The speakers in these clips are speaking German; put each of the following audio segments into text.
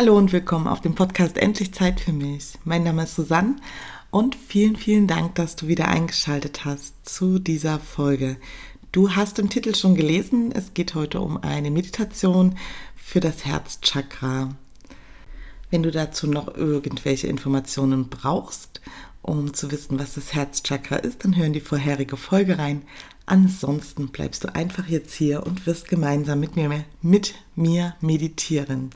Hallo und willkommen auf dem Podcast Endlich Zeit für mich. Mein Name ist Susanne und vielen, vielen Dank, dass du wieder eingeschaltet hast zu dieser Folge. Du hast im Titel schon gelesen, es geht heute um eine Meditation für das Herzchakra. Wenn du dazu noch irgendwelche Informationen brauchst, um zu wissen, was das Herzchakra ist, dann hören die vorherige Folge rein. Ansonsten bleibst du einfach jetzt hier und wirst gemeinsam mit mir, mit mir meditieren.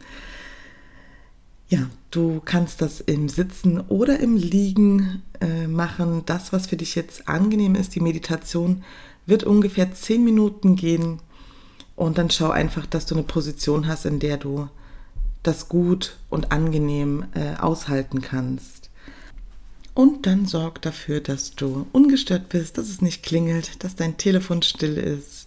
Ja, du kannst das im Sitzen oder im Liegen äh, machen. Das, was für dich jetzt angenehm ist, die Meditation wird ungefähr 10 Minuten gehen. Und dann schau einfach, dass du eine Position hast, in der du das gut und angenehm äh, aushalten kannst. Und dann sorg dafür, dass du ungestört bist, dass es nicht klingelt, dass dein Telefon still ist.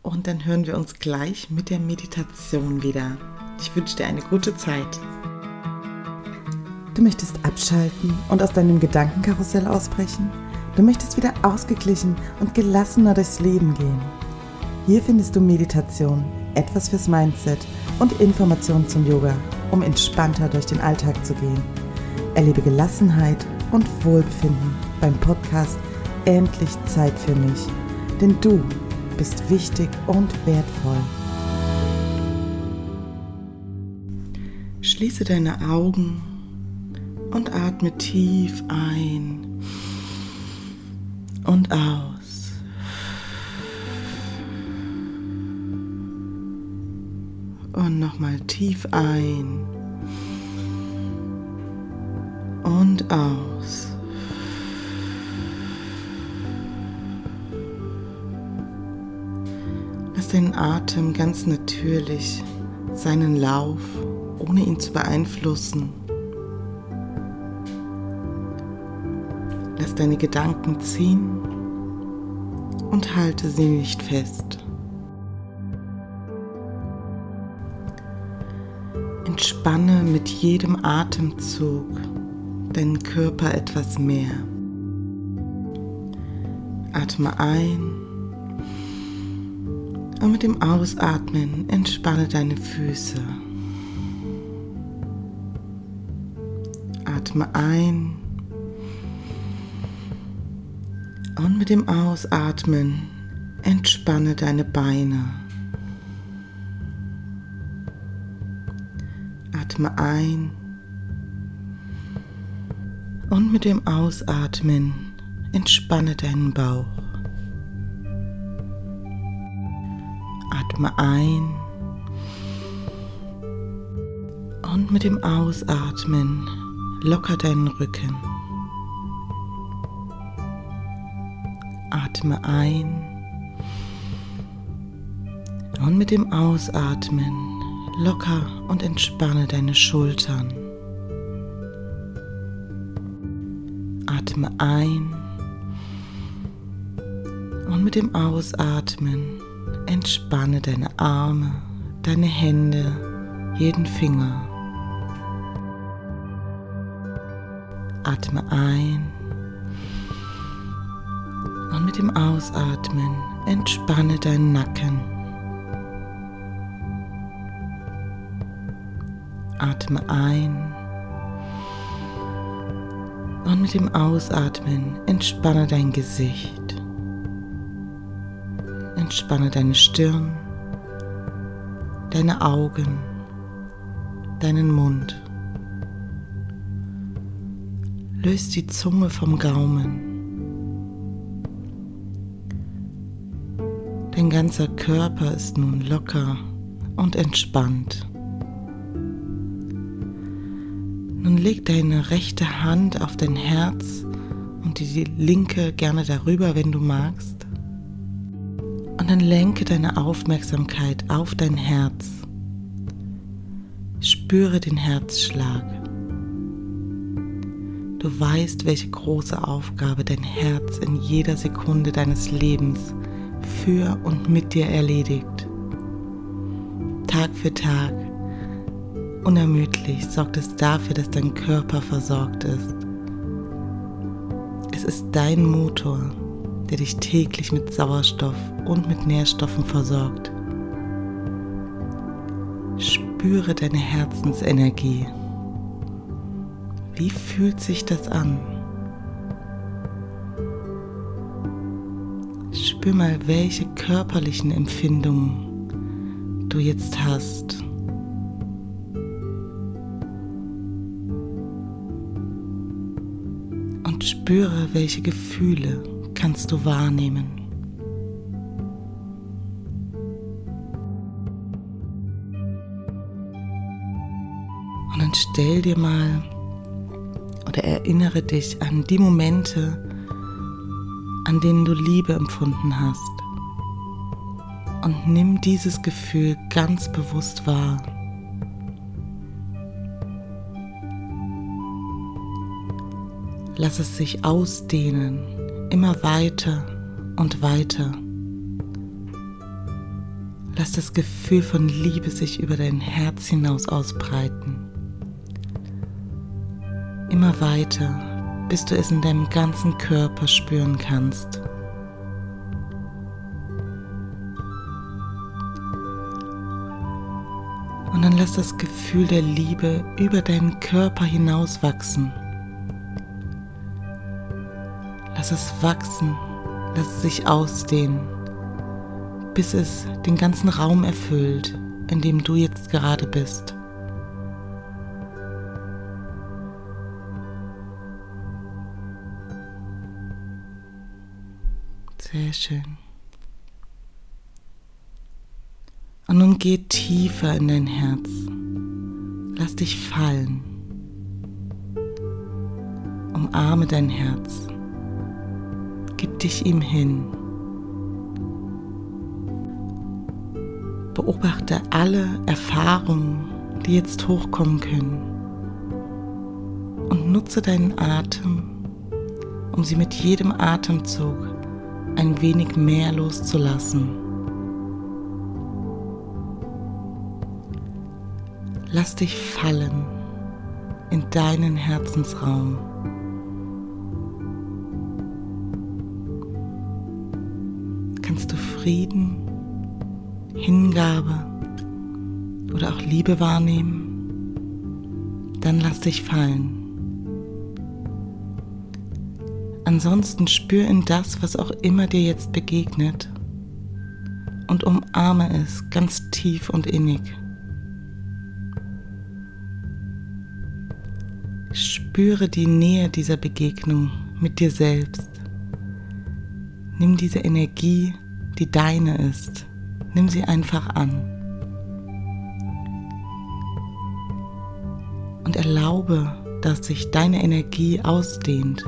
Und dann hören wir uns gleich mit der Meditation wieder. Ich wünsche dir eine gute Zeit. Du möchtest abschalten und aus deinem Gedankenkarussell ausbrechen? Du möchtest wieder ausgeglichen und gelassener durchs Leben gehen? Hier findest du Meditation, etwas fürs Mindset und Informationen zum Yoga, um entspannter durch den Alltag zu gehen. Erlebe Gelassenheit und Wohlbefinden beim Podcast Endlich Zeit für mich. Denn du bist wichtig und wertvoll. Schließe deine Augen und atme tief ein und aus. Und nochmal tief ein und aus. Lass deinen Atem ganz natürlich seinen Lauf, ohne ihn zu beeinflussen, Lass deine Gedanken ziehen und halte sie nicht fest. Entspanne mit jedem Atemzug deinen Körper etwas mehr. Atme ein und mit dem Ausatmen entspanne deine Füße. Atme ein Und mit dem Ausatmen entspanne deine Beine. Atme ein. Und mit dem Ausatmen entspanne deinen Bauch. Atme ein. Und mit dem Ausatmen locker deinen Rücken. Atme ein und mit dem Ausatmen locker und entspanne deine Schultern. Atme ein und mit dem Ausatmen entspanne deine Arme, deine Hände, jeden Finger. Atme ein dem Ausatmen entspanne deinen Nacken. Atme ein. Und mit dem Ausatmen entspanne dein Gesicht. Entspanne deine Stirn, deine Augen, deinen Mund. Löst die Zunge vom Gaumen. Dein ganzer Körper ist nun locker und entspannt. Nun leg deine rechte Hand auf dein Herz und die linke gerne darüber, wenn du magst. Und dann lenke deine Aufmerksamkeit auf dein Herz. Spüre den Herzschlag. Du weißt, welche große Aufgabe dein Herz in jeder Sekunde deines Lebens für und mit dir erledigt. Tag für Tag, unermüdlich sorgt es dafür, dass dein Körper versorgt ist. Es ist dein Motor, der dich täglich mit Sauerstoff und mit Nährstoffen versorgt. spüre deine Herzensenergie. Wie fühlt sich das an? Spür mal, welche körperlichen Empfindungen du jetzt hast. Und spüre, welche Gefühle kannst du wahrnehmen. Und dann stell dir mal oder erinnere dich an die Momente, an denen du Liebe empfunden hast. Und nimm dieses Gefühl ganz bewusst wahr. Lass es sich ausdehnen, immer weiter und weiter. Lass das Gefühl von Liebe sich über dein Herz hinaus ausbreiten. Immer weiter bis du es in deinem ganzen Körper spüren kannst. Und dann lass das Gefühl der Liebe über deinen Körper hinaus wachsen. Lass es wachsen, lass es sich ausdehnen, bis es den ganzen Raum erfüllt, in dem du jetzt gerade bist. Sehr schön. Und nun geh tiefer in dein Herz. Lass dich fallen. Umarme dein Herz. Gib dich ihm hin. Beobachte alle Erfahrungen, die jetzt hochkommen können. Und nutze deinen Atem, um sie mit jedem Atemzug ein wenig mehr loszulassen. Lass dich fallen in deinen Herzensraum. Kannst du Frieden, Hingabe oder auch Liebe wahrnehmen? Dann lass dich fallen. Ansonsten spür in das, was auch immer dir jetzt begegnet und umarme es ganz tief und innig. Spüre die Nähe dieser Begegnung mit dir selbst. Nimm diese Energie, die deine ist, nimm sie einfach an. Und erlaube, dass sich deine Energie ausdehnt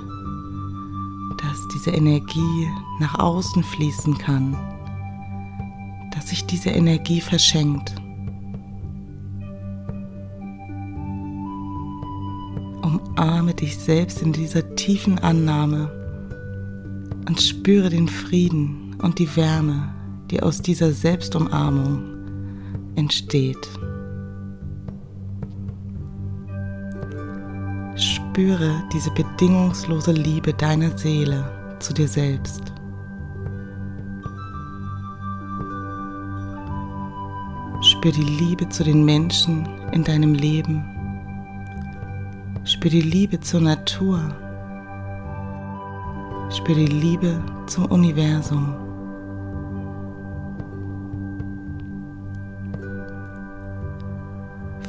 dass diese Energie nach außen fließen kann, dass sich diese Energie verschenkt. Umarme dich selbst in dieser tiefen Annahme und spüre den Frieden und die Wärme, die aus dieser Selbstumarmung entsteht. Spüre diese bedingungslose Liebe deiner Seele zu dir selbst. Spür die Liebe zu den Menschen in deinem Leben. Spür die Liebe zur Natur. Spür die Liebe zum Universum.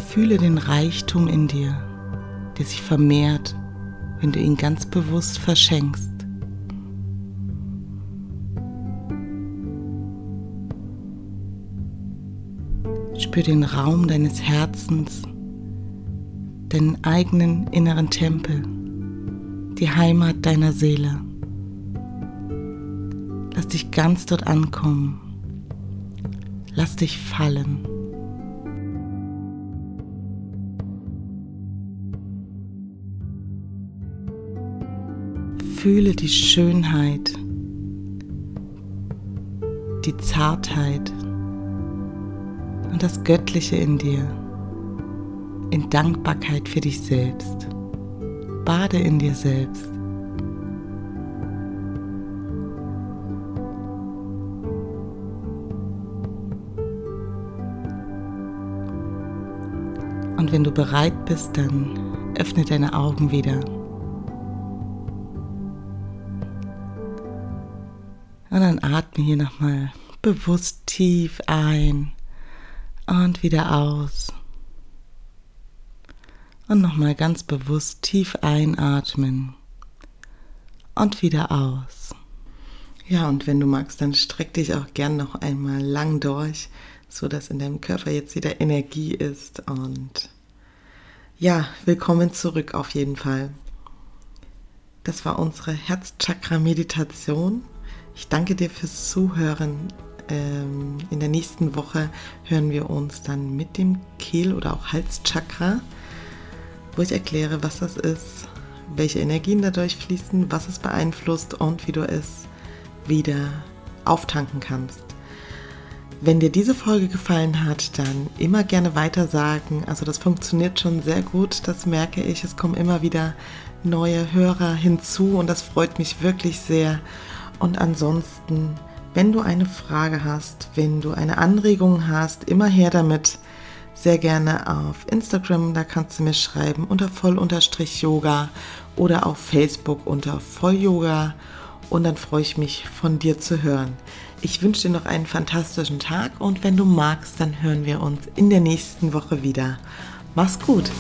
Fühle den Reichtum in dir der sich vermehrt, wenn du ihn ganz bewusst verschenkst. Spür den Raum deines Herzens, deinen eigenen inneren Tempel, die Heimat deiner Seele. Lass dich ganz dort ankommen. Lass dich fallen. Fühle die Schönheit, die Zartheit und das Göttliche in dir, in Dankbarkeit für dich selbst. Bade in dir selbst. Und wenn du bereit bist, dann öffne deine Augen wieder. Und dann atme hier nochmal bewusst tief ein und wieder aus. Und nochmal ganz bewusst tief einatmen und wieder aus. Ja, und wenn du magst, dann streck dich auch gern noch einmal lang durch, so dass in deinem Körper jetzt wieder Energie ist und ja, willkommen zurück auf jeden Fall. Das war unsere Herzchakra-Meditation. Ich danke dir fürs Zuhören. Ähm, in der nächsten Woche hören wir uns dann mit dem Kehl- oder auch Halschakra, wo ich erkläre, was das ist, welche Energien dadurch fließen, was es beeinflusst und wie du es wieder auftanken kannst. Wenn dir diese Folge gefallen hat, dann immer gerne weiter sagen. Also das funktioniert schon sehr gut, das merke ich. Es kommen immer wieder neue Hörer hinzu und das freut mich wirklich sehr. Und ansonsten, wenn du eine Frage hast, wenn du eine Anregung hast, immer her damit. Sehr gerne auf Instagram, da kannst du mir schreiben unter voll-yoga oder auf Facebook unter voll-yoga und dann freue ich mich von dir zu hören. Ich wünsche dir noch einen fantastischen Tag und wenn du magst, dann hören wir uns in der nächsten Woche wieder. Mach's gut!